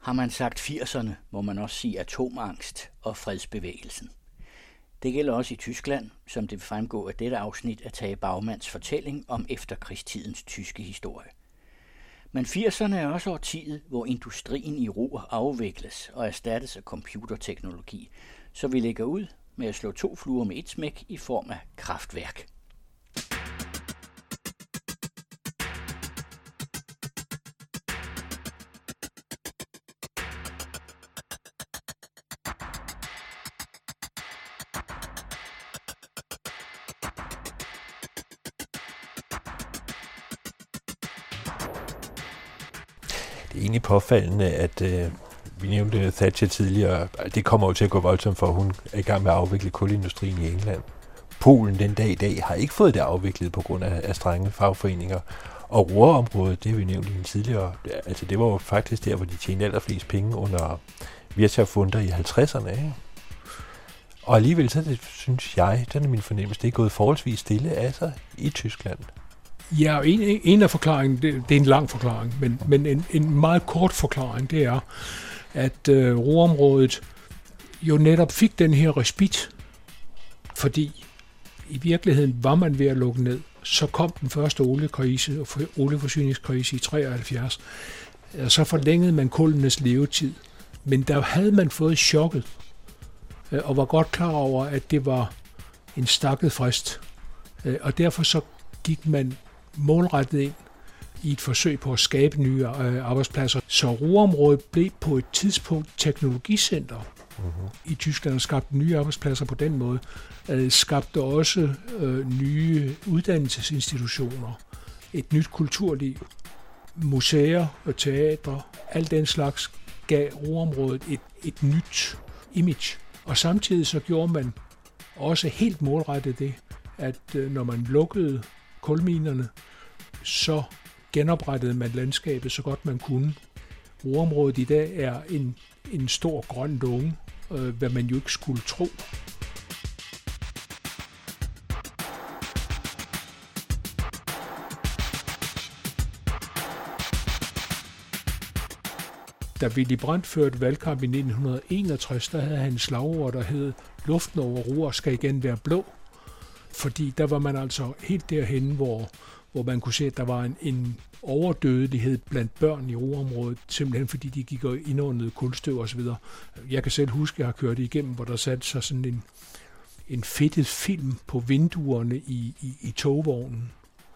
Har man sagt 80'erne, må man også sige atomangst og fredsbevægelsen. Det gælder også i Tyskland, som det vil fremgå af dette afsnit af Tage Bagmands fortælling om efterkrigstidens tyske historie. Men 80'erne er også årtiet, hvor industrien i ro afvikles og erstattes af computerteknologi, så vi lægger ud med at slå to fluer med et smæk i form af kraftværk. Påfaldende, at øh, vi nævnte Thatcher tidligere, det kommer jo til at gå voldsomt for, hun er i gang med at afvikle kulindustrien i England. Polen den dag i dag har ikke fået det afviklet på grund af, af strenge fagforeninger. Og Ruhrområdet, det vi nævnt i tidligere, altså det var jo faktisk der, hvor de tjente allerflest penge under Wirtschaftswunder i 50'erne. Ikke? Og alligevel, så det, synes jeg, den er min fornemmelse, det er gået forholdsvis stille af sig i Tyskland. Ja, en, en af forklaringen, det, det er en lang forklaring, men, men en, en meget kort forklaring, det er, at øh, roområdet jo netop fik den her respit, fordi i virkeligheden var man ved at lukke ned. Så kom den første oliekrise, olieforsyningskrise i 73. Så forlængede man kuldenes levetid. Men der havde man fået chokket, øh, og var godt klar over, at det var en stakket frist. Øh, og derfor så gik man målrettet ind i et forsøg på at skabe nye øh, arbejdspladser. Så Ruhrområdet blev på et tidspunkt teknologicenter uh-huh. i Tyskland og skabte nye arbejdspladser på den måde. Øh, skabte også øh, nye uddannelsesinstitutioner, et nyt kulturliv, museer og teatre, alt den slags gav Ruhrområdet et, et nyt image. Og samtidig så gjorde man også helt målrettet det, at øh, når man lukkede kulminerne, så genoprettede man landskabet så godt man kunne. Ruområdet i dag er en, en stor grøn lunge, øh, hvad man jo ikke skulle tro. Da Willy Brandt førte valgkamp i 1961, der havde han en slagord, der hed Luften over Ruhr skal igen være blå. Fordi der var man altså helt derhen, hvor hvor man kunne se, at der var en, en overdødelighed blandt børn i roområdet, simpelthen fordi de gik og indåndede kulstøv osv. Jeg kan selv huske, at jeg har kørt igennem, hvor der satte sig sådan en, en fedtet film på vinduerne i, i, i togvognen,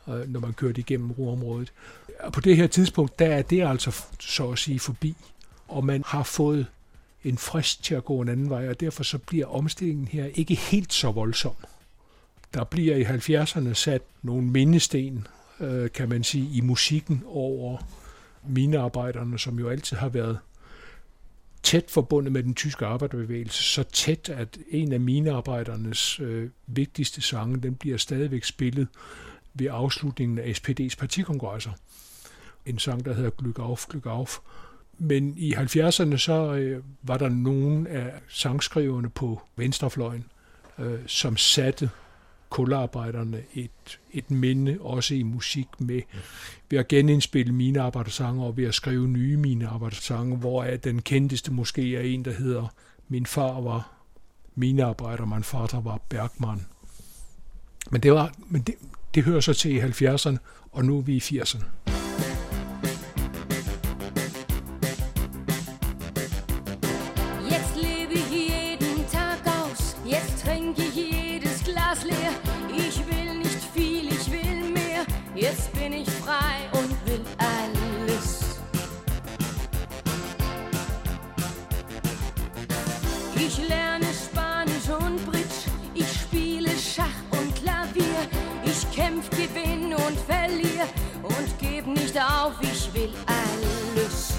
øh, når man kørte igennem roområdet. Og på det her tidspunkt, der er det altså så at sige forbi, og man har fået en frist til at gå en anden vej, og derfor så bliver omstillingen her ikke helt så voldsom. Der bliver i 70'erne sat nogle mindesten, øh, kan man sige, i musikken over minearbejderne, som jo altid har været tæt forbundet med den tyske arbejderbevægelse, så tæt, at en af minearbejdernes øh, vigtigste sange, den bliver stadigvæk spillet ved afslutningen af SPD's partikongresser. En sang, der hedder Glück auf, Glück auf. Men i 70'erne så øh, var der nogen af sangskriverne på venstrefløjen, øh, som satte kularbejderne et, et minde, også i musik med, ved at genindspille mine arbejdersange og ved at skrive nye mine arbejdersange, hvor den kendteste måske er en, der hedder Min far var mine arbejder, min far var Bergman. Men det, var, men det, det hører så til i 70'erne, og nu er vi i 80'erne. Kampf gewinn und verlier und geb nicht auf, ich will alles.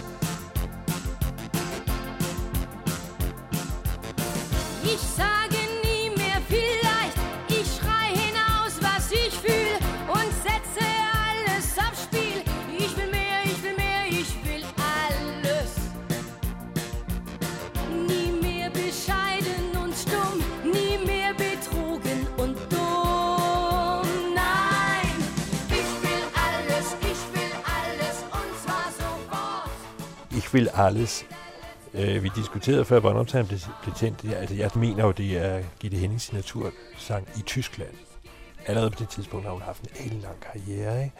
Ich sag vil alles. Øh, vi diskuterede før båndoptagen blev, blev tændt. Ja, altså, jeg mener jo, det er Gitte Hennings signatursang i Tyskland. Allerede på det tidspunkt har hun haft en lang karriere. Ikke?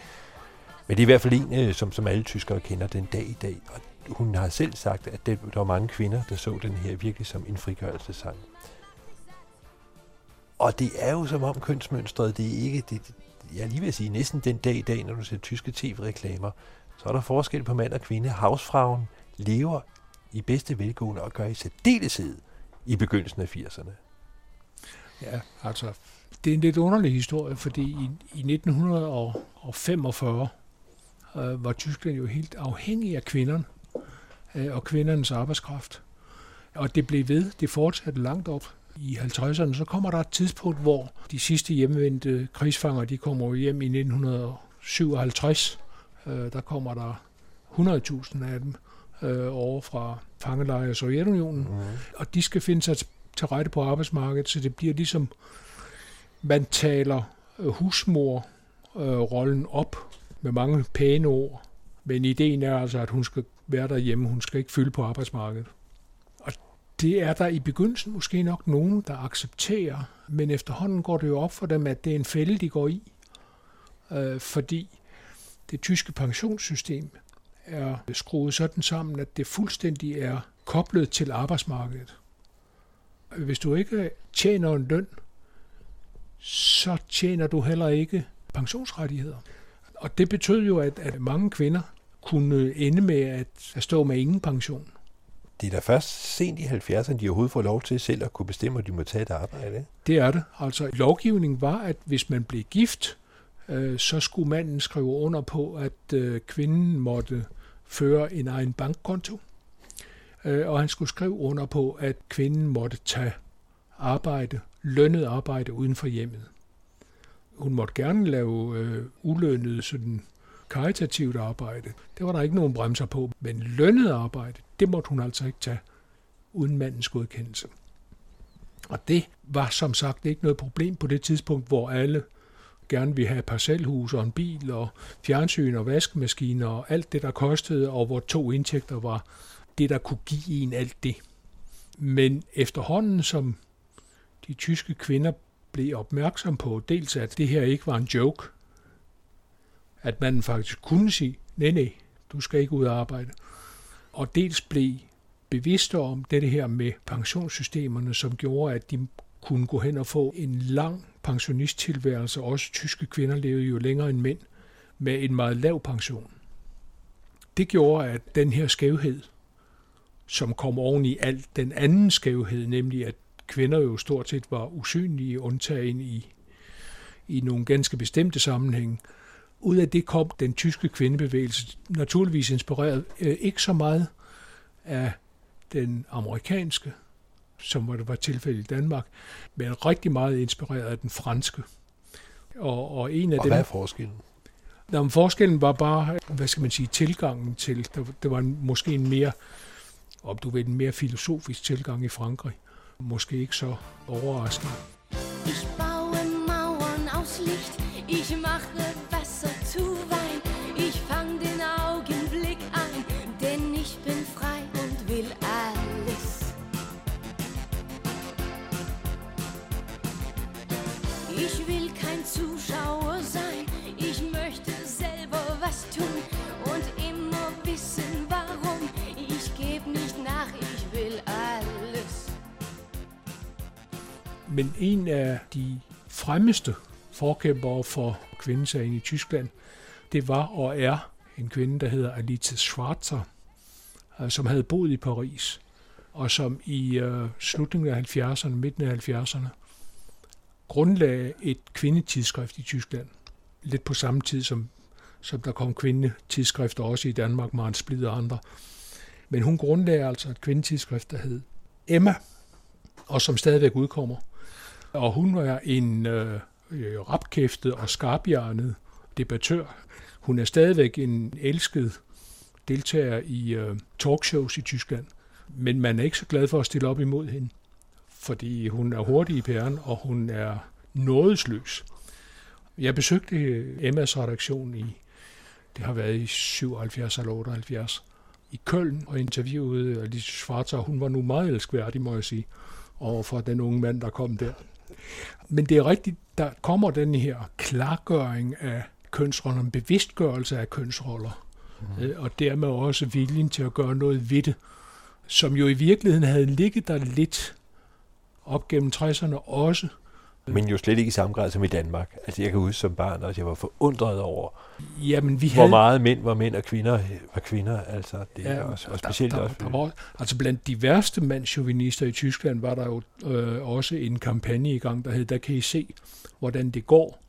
Men det er i hvert fald en, øh, som, som alle tyskere kender den dag i dag. Og hun har selv sagt, at det, der var mange kvinder, der så den her virkelig som en frigørelsesang. Og det er jo som om kønsmønstret, det er ikke, det, jeg lige vil sige, næsten den dag i dag, når du ser tyske tv-reklamer, så er der forskel på mand og kvinde. Havsfragen lever i bedste velgående og gør i særdeleshed i begyndelsen af 80'erne. Ja, altså, det er en lidt underlig historie, fordi i, i 1945 øh, var Tyskland jo helt afhængig af kvinderne øh, og kvindernes arbejdskraft. Og det blev ved, det fortsatte langt op i 50'erne. Så kommer der et tidspunkt, hvor de sidste hjemvendte krigsfanger, de kommer hjem i 1957. Øh, der kommer der 100.000 af dem øh, over fra fangelejre i Sovjetunionen. Mm. Og de skal finde sig til rette på arbejdsmarkedet, så det bliver ligesom, man taler øh, husmor-rollen øh, op med mange pæne ord. Men ideen er altså, at hun skal være derhjemme, hun skal ikke fylde på arbejdsmarkedet. Og det er der i begyndelsen måske nok nogen, der accepterer, men efterhånden går det jo op for dem, at det er en fælde, de går i. Øh, fordi det tyske pensionssystem er skruet sådan sammen, at det fuldstændig er koblet til arbejdsmarkedet. Hvis du ikke tjener en løn, så tjener du heller ikke pensionsrettigheder. Og det betød jo, at, at mange kvinder kunne ende med at, at stå med ingen pension. Det er da først sent i 70'erne, de overhovedet får lov til selv at kunne bestemme, at de må tage et arbejde. Det er det. Altså lovgivningen var, at hvis man blev gift, øh, så skulle manden skrive under på, at øh, kvinden måtte føre en egen bankkonto, øh, og han skulle skrive under på, at kvinden måtte tage arbejde, lønnet arbejde uden for hjemmet. Hun måtte gerne lave øh, ulønnet sådan karitativt arbejde. Det var der ikke nogen bremser på, men lønnet arbejde, det måtte hun altså ikke tage uden mandens godkendelse. Og det var som sagt ikke noget problem på det tidspunkt, hvor alle gerne ville have parcelhus og en bil og fjernsyn og vaskemaskiner og alt det, der kostede, og hvor to indtægter var det, der kunne give en alt det. Men efterhånden, som de tyske kvinder blev opmærksom på, dels at det her ikke var en joke, at man faktisk kunne sige, nej, nej, du skal ikke ud og arbejde. Og dels blev bevidste om det her med pensionssystemerne, som gjorde, at de kunne gå hen og få en lang pensionisttilværelse. Også tyske kvinder levede jo længere end mænd med en meget lav pension. Det gjorde, at den her skævhed, som kom oven i alt den anden skævhed, nemlig at kvinder jo stort set var usynlige, undtagen i, i nogle ganske bestemte sammenhænge. Ud af det kom den tyske kvindebevægelse, naturligvis inspireret øh, ikke så meget af den amerikanske, som det var tilfældet i Danmark, men rigtig meget inspireret af den franske. Og, og en af og dem, hvad er forskellen? Nå, men forskellen var bare, hvad skal man sige, tilgangen til, der, der var en, måske en mere, om du ved, en mere filosofisk tilgang i Frankrig. Måske ikke så overraskende. Ich baue Mauern aus Licht, ich mache Men en af de fremmeste forkæmpere for kvindesagen i Tyskland, det var og er en kvinde, der hedder Alice Schwarzer, øh, som havde boet i Paris, og som i øh, slutningen af 70'erne, midten af 70'erne, grundlagde et kvindetidsskrift i Tyskland. Lidt på samme tid, som, som der kom kvindetidsskrifter også i Danmark, Maren Splid og andre. Men hun grundlagde altså et kvindetidsskrift, der hed Emma, og som stadigvæk udkommer. Og hun var en øh, øh, rapkæftet og skarphjernet debattør. Hun er stadigvæk en elsket deltager i øh, talkshows i Tyskland, men man er ikke så glad for at stille op imod hende fordi hun er hurtig i pæren, og hun er nådesløs. Jeg besøgte øh, Emmas redaktion i, det har været i 77 eller 78, i Køln og interviewede Alice Schwarzer. Hun var nu meget elskværdig, må jeg sige, overfor den unge mand, der kom der. Men det er rigtigt, der kommer den her klargøring af kønsroller, en bevidstgørelse af kønsroller, mm. og dermed også viljen til at gøre noget ved det, som jo i virkeligheden havde ligget der lidt op gennem 60'erne også, men jo slet ikke i samme grad som i Danmark. Altså jeg kan huske som barn, at jeg var forundret over, Jamen, vi hvor havde... meget mænd var mænd og kvinder var kvinder. Altså det er også, og specielt der, der, også. Der var, altså blandt de værste mandsjuvenister i Tyskland var der jo øh, også en kampagne i gang, der hed, der kan I se, hvordan det går.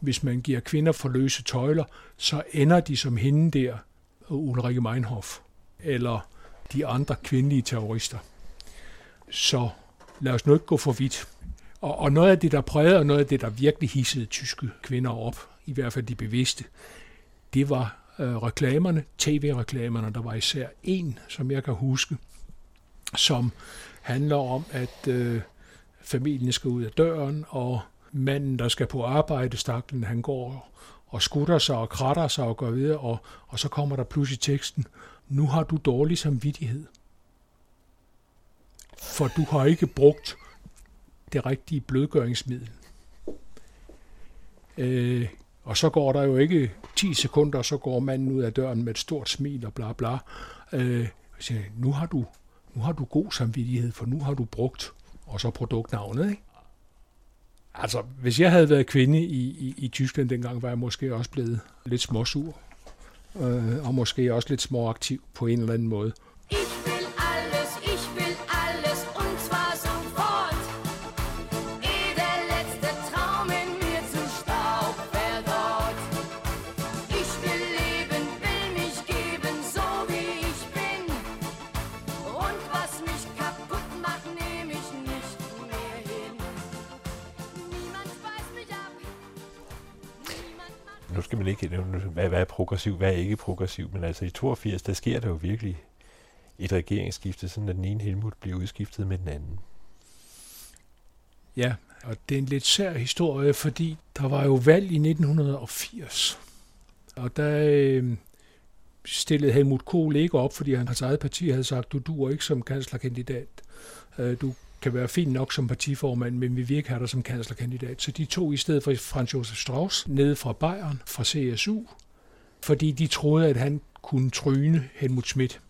Hvis man giver kvinder for løse tøjler, så ender de som hende der, Ulrike Meinhof, eller de andre kvindelige terrorister. Så lad os nu ikke gå for vidt. Og, og noget af det, der prægede, og noget af det, der virkelig hissede tyske kvinder op, i hvert fald de bevidste, det var øh, reklamerne, tv-reklamerne. Der var især en, som jeg kan huske, som handler om, at øh, familien skal ud af døren, og manden, der skal på arbejde, staklen, han går og skutter sig og kratter sig og går videre, og, og så kommer der pludselig teksten, nu har du dårlig samvittighed. For du har ikke brugt det rigtige blødgøringsmiddel. Øh, og så går der jo ikke 10 sekunder, så går manden ud af døren med et stort smil og bla bla. Øh, siger, nu har du nu har du god samvittighed, for nu har du brugt, og så produktnavnet, ikke? Altså, hvis jeg havde været kvinde i, i, i Tyskland dengang, var jeg måske også blevet lidt småsur, øh, og måske også lidt småaktiv på en eller anden måde. Nu skal nævne, hvad, hvad er progressiv, hvad er ikke progressiv, men altså i 82, der sker der jo virkelig et regeringsskifte, sådan at den ene Helmut bliver udskiftet med den anden. Ja, og det er en lidt sær historie, fordi der var jo valg i 1980, og der øh, stillede Helmut Kohl ikke op, fordi hans eget parti havde sagt, du duer ikke som kanslerkandidat. Øh, du kan være fint nok som partiformand, men vi vil ikke have dig som kanslerkandidat. Så de tog i stedet for Franz Josef Strauss nede fra Bayern, fra CSU, fordi de troede, at han kunne tryne Helmut Schmidt.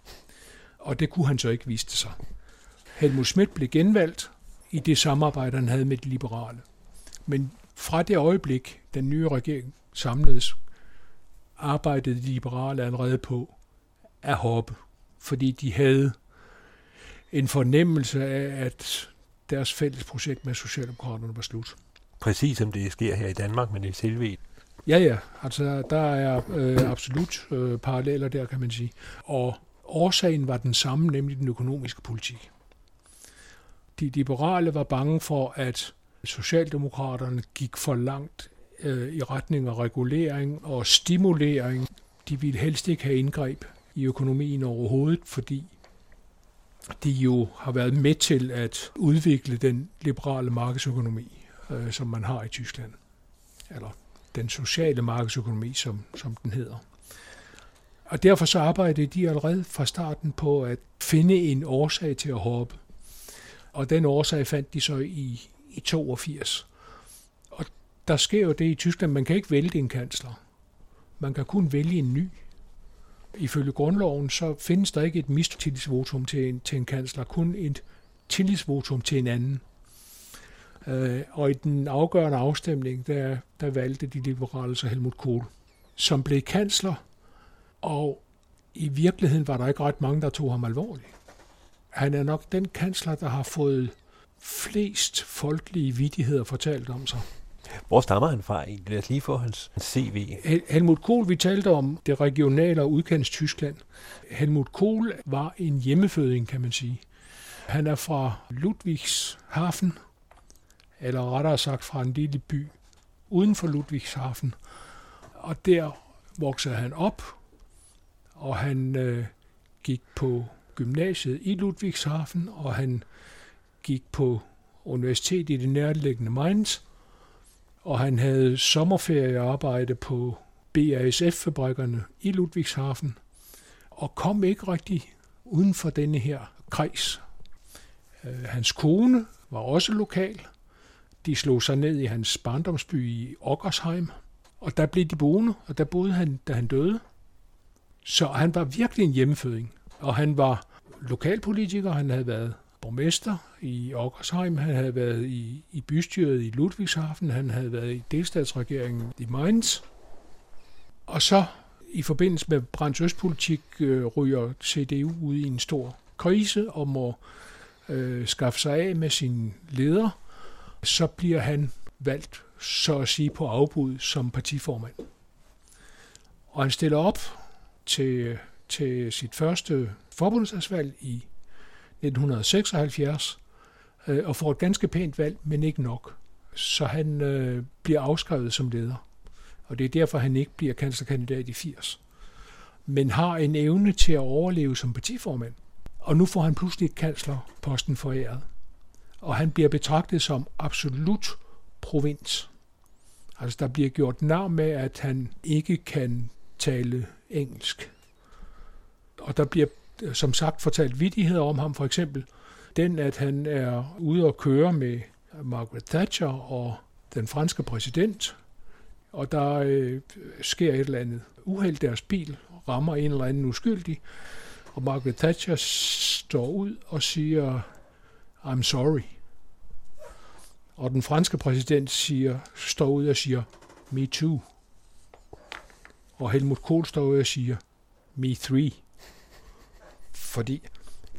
Og det kunne han så ikke vise sig. Helmut Schmidt blev genvalgt i det samarbejde, han havde med de liberale. Men fra det øjeblik, den nye regering samledes, arbejdede de liberale allerede på at hoppe, fordi de havde en fornemmelse af, at deres fælles projekt med Socialdemokraterne var slut. Præcis som det sker her i Danmark med det selve. Ja, ja. Altså, der er øh, absolut øh, paralleller der, kan man sige. Og årsagen var den samme, nemlig den økonomiske politik. De liberale var bange for, at Socialdemokraterne gik for langt øh, i retning af regulering og stimulering. De ville helst ikke have indgreb i økonomien overhovedet, fordi de jo har været med til at udvikle den liberale markedsøkonomi, øh, som man har i Tyskland. Eller den sociale markedsøkonomi, som, som den hedder. Og derfor så arbejdede de allerede fra starten på at finde en årsag til at hoppe. Og den årsag fandt de så i, i 82. Og der sker jo det i Tyskland, man kan ikke vælge en kansler. Man kan kun vælge en ny. Ifølge grundloven så findes der ikke et mistillidsvotum til en, til en kansler, kun et tillidsvotum til en anden. Øh, og i den afgørende afstemning, der, der valgte de liberale så Helmut Kohl, som blev kansler, og i virkeligheden var der ikke ret mange, der tog ham alvorligt. Han er nok den kansler, der har fået flest folkelige vidigheder fortalt om sig. Hvor stammer han fra egentlig? Lad os lige få hans CV. Helmut Kohl, vi talte om det regionale og udkants Tyskland. Helmut Kohl var en hjemmeføding, kan man sige. Han er fra Ludwigshafen, eller rettere sagt fra en lille by uden for Ludwigshafen. Og der voksede han op, og han øh, gik på gymnasiet i Ludwigshafen, og han gik på universitet i det nærliggende Mainz, og han havde sommerferiearbejde på BASF-fabrikkerne i Ludwigshafen. og kom ikke rigtig uden for denne her kreds. Øh, hans kone var også lokal. De slog sig ned i hans barndomsby i Ockersheim, og der blev de boende, og der boede han, da han døde. Så han var virkelig en hjemmeføding, og han var lokalpolitiker, han havde været borgmester i Ockersheim, han havde været i, i bystyret i Ludwigshafen, han havde været i delstatsregeringen i Mainz. Og så i forbindelse med Brands Østpolitik øh, ryger CDU ud i en stor krise og må øh, skaffe sig af med sin leder. Så bliver han valgt, så at sige, på afbud som partiformand. Og han stiller op til, til sit første forbundsdagsvalg i 1976, øh, og får et ganske pænt valg, men ikke nok. Så han øh, bliver afskrevet som leder. Og det er derfor, han ikke bliver kanslerkandidat i 80. Men har en evne til at overleve som partiformand. Og nu får han pludselig kanslerposten foræret. Og han bliver betragtet som absolut provins. Altså der bliver gjort navn med, at han ikke kan tale engelsk. Og der bliver som sagt fortalt vidigheder om ham, for eksempel den, at han er ude og køre med Margaret Thatcher og den franske præsident, og der øh, sker et eller andet uheld, deres bil rammer en eller anden uskyldig, og Margaret Thatcher står ud og siger, I'm sorry. Og den franske præsident siger, står ud og siger, me too. Og Helmut Kohl står ud og siger, me three. Fordi,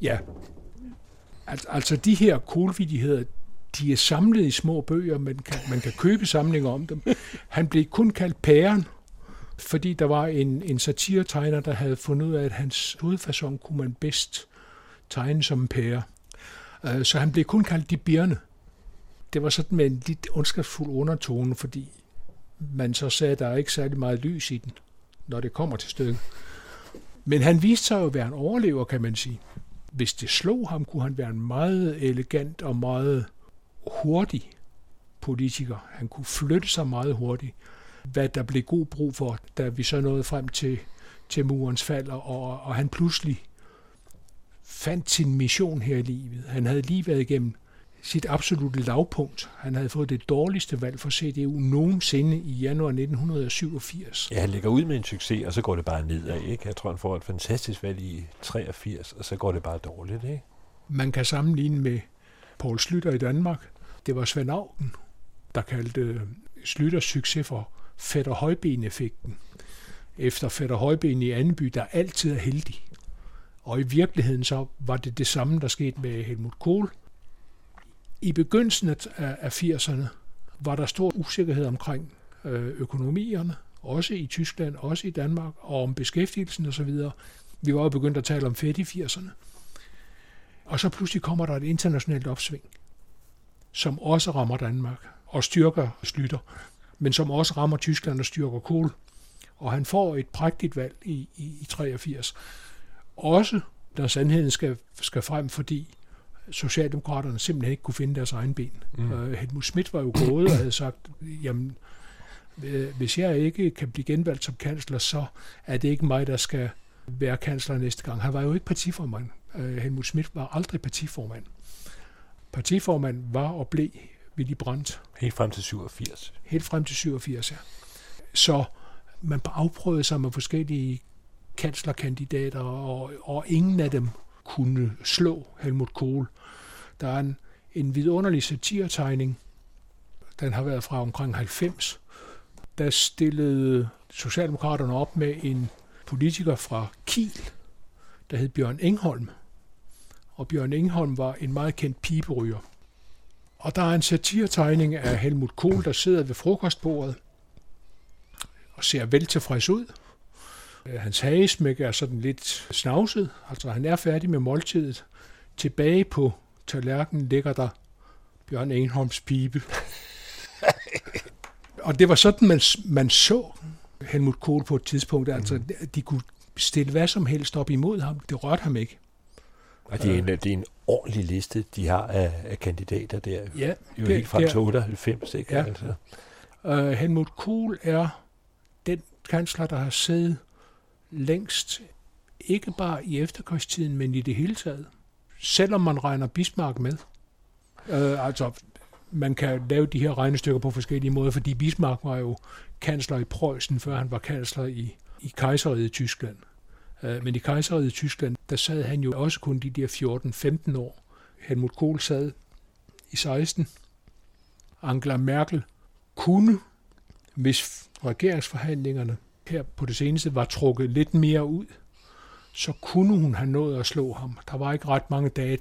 ja, al- altså de her kolvidigheder, de er samlet i små bøger, man kan, man kan købe samlinger om dem. Han blev kun kaldt pæren, fordi der var en, en satiretegner, der havde fundet ud af, at hans hovedfasong kunne man bedst tegne som en pære. Øh, så han blev kun kaldt de birne. Det var sådan med en lidt ondskabsfuld undertone, fordi man så sagde, at der er ikke særlig meget lys i den, når det kommer til stykket. Men han viste sig jo at være en overlever, kan man sige. Hvis det slog ham, kunne han være en meget elegant og meget hurtig politiker. Han kunne flytte sig meget hurtigt, hvad der blev god brug for, da vi så nåede frem til, til murens fald, og, og han pludselig fandt sin mission her i livet. Han havde lige været igennem sit absolute lavpunkt. Han havde fået det dårligste valg for CDU nogensinde i januar 1987. Ja, han ligger ud med en succes, og så går det bare nedad. Ikke? Jeg tror, han får et fantastisk valg i 83, og så går det bare dårligt. Ikke? Man kan sammenligne med Paul Slytter i Danmark. Det var Svend Augen, der kaldte Slytters succes for Fætter Højben-effekten. Efter Fætter Højben i Andeby, der altid er heldig. Og i virkeligheden så var det det samme, der skete med Helmut Kohl. I begyndelsen af 80'erne var der stor usikkerhed omkring øh, økonomierne, også i Tyskland, også i Danmark, og om beskæftigelsen osv. Vi var jo begyndt at tale om fedt i 80'erne. Og så pludselig kommer der et internationalt opsving, som også rammer Danmark og styrker Slytter, men som også rammer Tyskland og styrker Kohl. Og han får et prægtigt valg i, i, i 83. Også når sandheden skal, skal frem, fordi Socialdemokraterne simpelthen ikke kunne finde deres egen ben. Mm. Helmut Schmidt var jo gået og havde sagt, jamen, hvis jeg ikke kan blive genvalgt som kansler, så er det ikke mig, der skal være kansler næste gang. Han var jo ikke partiformand. Uh, Helmut Schmidt var aldrig partiformand. Partiformand var og blev Willy Brandt. Helt frem til 87. Helt frem til 87, ja. Så man afprøvede sig med forskellige kanslerkandidater, og, og ingen af dem kunne slå Helmut Kohl. Der er en, en vidunderlig satiretegning, den har været fra omkring 90, der stillede Socialdemokraterne op med en politiker fra Kiel, der hed Bjørn Engholm. Og Bjørn Engholm var en meget kendt piberyger. Og der er en satiretegning af Helmut Kohl, der sidder ved frokostbordet og ser vel tilfreds ud. Hans hagesmæk er sådan lidt snavset, altså han er færdig med måltidet. Tilbage på tallerkenen ligger der Bjørn Engholms pibe. og det var sådan, man, man så Helmut Kohl på et tidspunkt. Altså, de kunne stille hvad som helst op imod ham. Det rørte ham ikke. Og det er, en, det er en ordentlig liste, de har af, af kandidater der. Ja, jo helt frem til 98, ikke? Ja. Altså. Uh, Helmut Kohl er den kansler, der har siddet længst ikke bare i efterkrigstiden, men i det hele taget. Selvom man regner Bismarck med. Øh, altså, man kan lave de her regnestykker på forskellige måder, fordi Bismarck var jo kansler i Preussen, før han var kansler i, i kejseriet i Tyskland. Øh, men i kejseriet i Tyskland, der sad han jo også kun de der 14-15 år. Helmut Kohl sad i 16. Angela Merkel kunne, hvis regeringsforhandlingerne her på det seneste var trukket lidt mere ud, så kunne hun have nået at slå ham. Der var ikke ret mange dage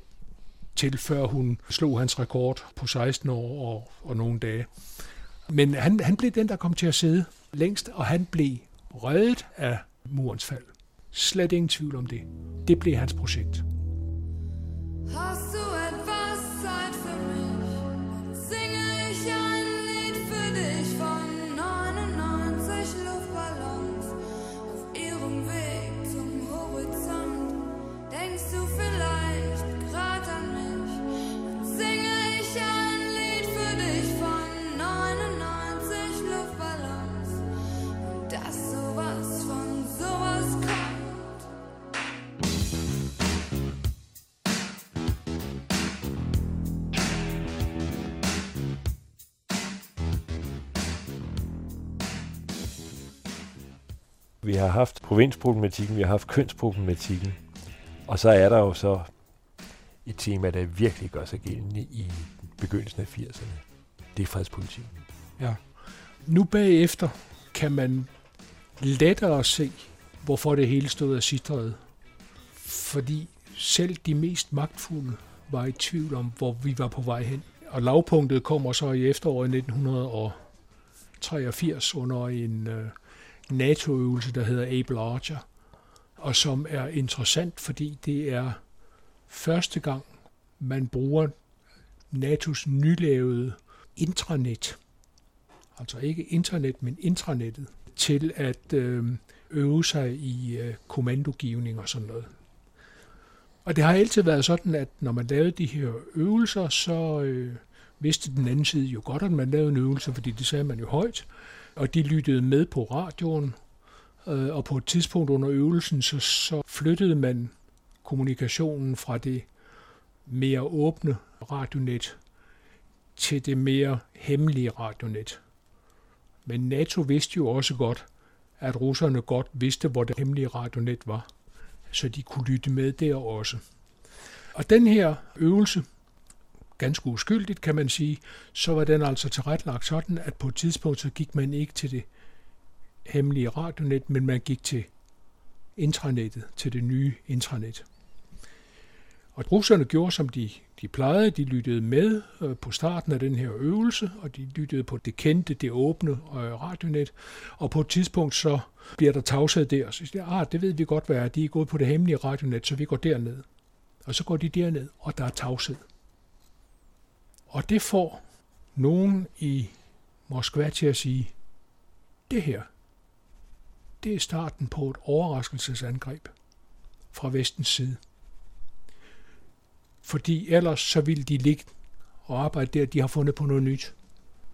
til, før hun slog hans rekord på 16 år og, og nogle dage. Men han, han blev den, der kom til at sidde længst, og han blev reddet af murens fald. Slet ingen tvivl om det. Det blev hans projekt. Hustle. Vi har haft provinsproblematikken, vi har haft kønsproblematikken, og så er der jo så et tema, der virkelig gør sig gældende i begyndelsen af 80'erne. Det er fredspolitikken. Ja. Nu bagefter kan man lettere se, hvorfor det hele stod af sidret. Fordi selv de mest magtfulde var i tvivl om, hvor vi var på vej hen. Og lavpunktet kommer så i efteråret 1983 under en øh, NATO-øvelse, der hedder Able Archer, og som er interessant, fordi det er første gang, man bruger NATO's nylavede intranet, altså ikke internet, men intranettet, til at øh, øve sig i øh, kommandogivning og sådan noget. Og det har altid været sådan, at når man lavede de her øvelser, så øh, vidste den anden side jo godt, at man lavede en øvelse, fordi det sagde man jo højt og de lyttede med på radioen, øh, og på et tidspunkt under øvelsen, så, så flyttede man kommunikationen fra det mere åbne radionet til det mere hemmelige radionet. Men NATO vidste jo også godt, at russerne godt vidste, hvor det hemmelige radionet var, så de kunne lytte med der også. Og den her øvelse ganske uskyldigt, kan man sige, så var den altså tilrettelagt sådan, at på et tidspunkt så gik man ikke til det hemmelige radionet, men man gik til intranettet, til det nye intranet. Og russerne gjorde, som de, de plejede. De lyttede med øh, på starten af den her øvelse, og de lyttede på det kendte, det åbne øh, radionet. Og på et tidspunkt så bliver der tavshed der, og så siger ah, det ved vi godt, hvad er. De er gået på det hemmelige radionet, så vi går derned. Og så går de derned, og der er tavshed. Og det får nogen i Moskva til at sige, det her, det er starten på et overraskelsesangreb fra vestens side. Fordi ellers så vil de ligge og arbejde der, de har fundet på noget nyt.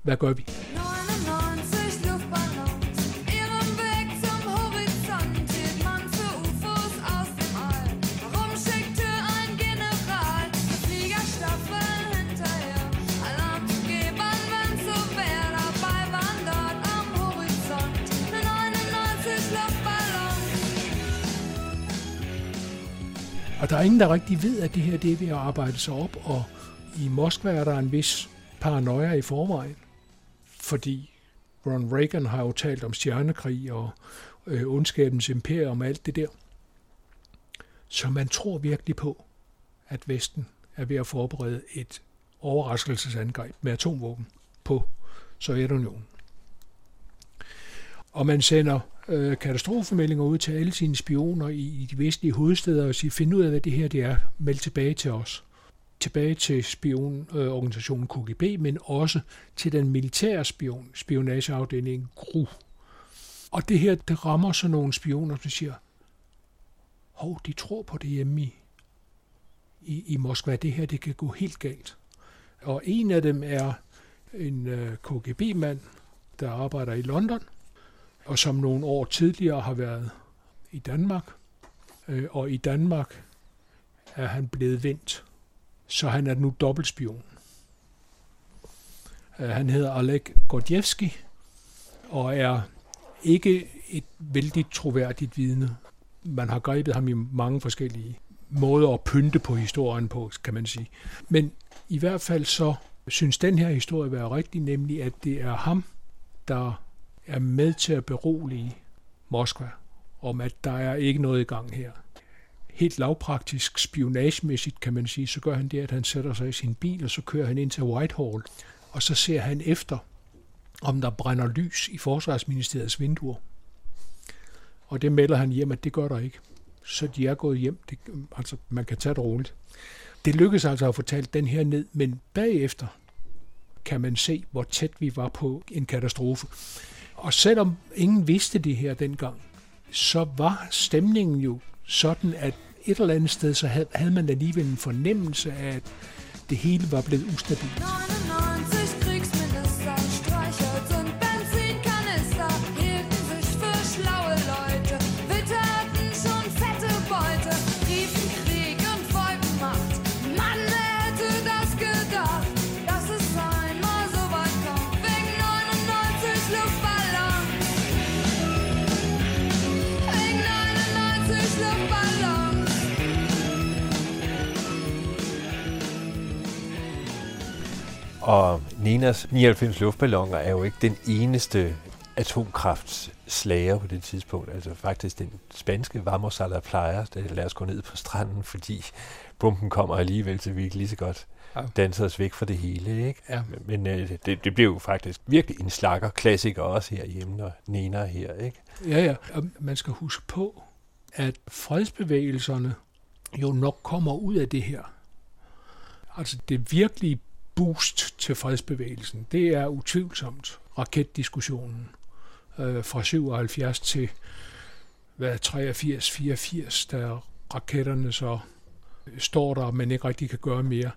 Hvad gør vi? No. Og der er ingen, der rigtig ved, at det her det er ved at arbejde sig op, og i Moskva er der en vis paranoia i forvejen, fordi Ron Reagan har jo talt om stjernekrig og øh, ondskabens imperium og alt det der. Så man tror virkelig på, at Vesten er ved at forberede et overraskelsesangreb med atomvåben på Sovjetunionen. Og man sender øh, katastrofemeldinger ud til alle sine spioner i, i de vestlige hovedsteder og sige, find ud af, hvad det her det er, meld tilbage til os. Tilbage til spionorganisationen øh, KGB, men også til den militære spion, spionageafdeling GRU. Og det her, det rammer så nogle spioner, som siger, hov, de tror på det hjemme i, i, i Moskva. Det her, det kan gå helt galt. Og en af dem er en øh, KGB-mand, der arbejder i London, og som nogle år tidligere har været i Danmark, øh, og i Danmark er han blevet vendt, så han er nu dobbeltspion. Øh, han hedder Oleg Gordievski og er ikke et vældig troværdigt vidne. Man har grebet ham i mange forskellige måder at pynte på historien på, kan man sige. Men i hvert fald så synes den her historie være rigtig, nemlig at det er ham, der er med til at berolige Moskva om, at der er ikke noget i gang her. Helt lavpraktisk, spionagemæssigt kan man sige, så gør han det, at han sætter sig i sin bil, og så kører han ind til Whitehall, og så ser han efter, om der brænder lys i Forsvarsministeriets vinduer. Og det melder han hjem, at det gør der ikke. Så de er gået hjem. Det, altså, man kan tage det roligt. Det lykkedes altså at få talt den her ned, men bagefter kan man se, hvor tæt vi var på en katastrofe. Og selvom ingen vidste det her dengang, så var stemningen jo sådan, at et eller andet sted, så havde man alligevel en fornemmelse af, at det hele var blevet ustabilt. Og Ninas 99 luftballoner er jo ikke den eneste atomkraftslager på det tidspunkt. Altså faktisk den spanske Vamos a la playa, der lader os gå ned på stranden, fordi bomben kommer alligevel, så vi ikke lige så godt danser os væk fra det hele. Ikke? Ja. Men øh, det, det blev jo faktisk virkelig en slakker klassiker også herhjemme, og Nena her. Ikke? Ja, ja. Og man skal huske på, at fredsbevægelserne jo nok kommer ud af det her. Altså det virkelige boost til fredsbevægelsen, det er utvivlsomt raketdiskussionen øh, fra 77 til hvad, 83, 84, da raketterne så øh, står der, men ikke rigtig kan gøre mere.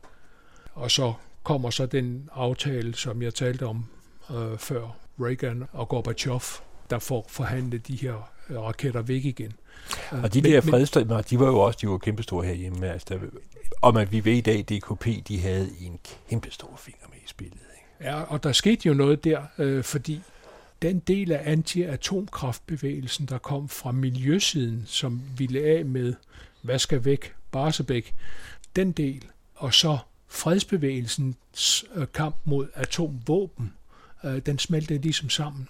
Og så kommer så den aftale, som jeg talte om øh, før, Reagan og Gorbachev, der får forhandlet de her raketter væk igen. Og de men, der fredstremer, de var jo også de var kæmpestore herhjemme. Altså, der, og man, vi ved i dag, at DKP de havde en kæmpestor finger med i spillet. Ikke? Ja, og der skete jo noget der, øh, fordi den del af anti-atomkraftbevægelsen, der kom fra miljøsiden, som ville af med, hvad skal væk, Barsebæk, den del, og så fredsbevægelsens øh, kamp mod atomvåben, øh, den smeltede ligesom sammen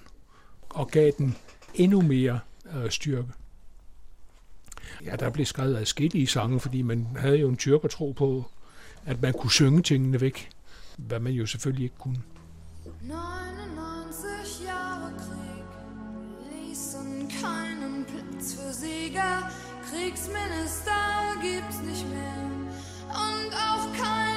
og gav den endnu mere øh, styrke. Ja, der blev skrevet adskillige sange, fordi man havde jo en tro på, at man kunne synge tingene væk, hvad man jo selvfølgelig ikke kunne. 99 Jahre Krieg ließen keinen Platz für Sieger. Kriegsminister gibt's nicht mehr und auch keine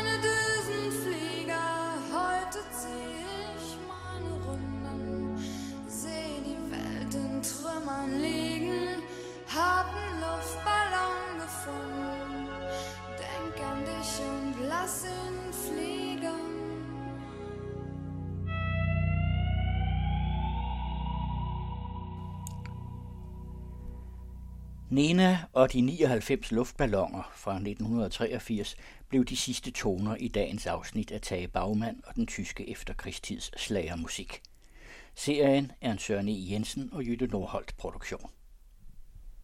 und fliegen. Nena og de 99 luftballoner fra 1983 blev de sidste toner i dagens afsnit af Tage Bagmand og den tyske efterkrigstids slagermusik. Serien er en Søren E. Jensen og Jytte Nordholt produktion.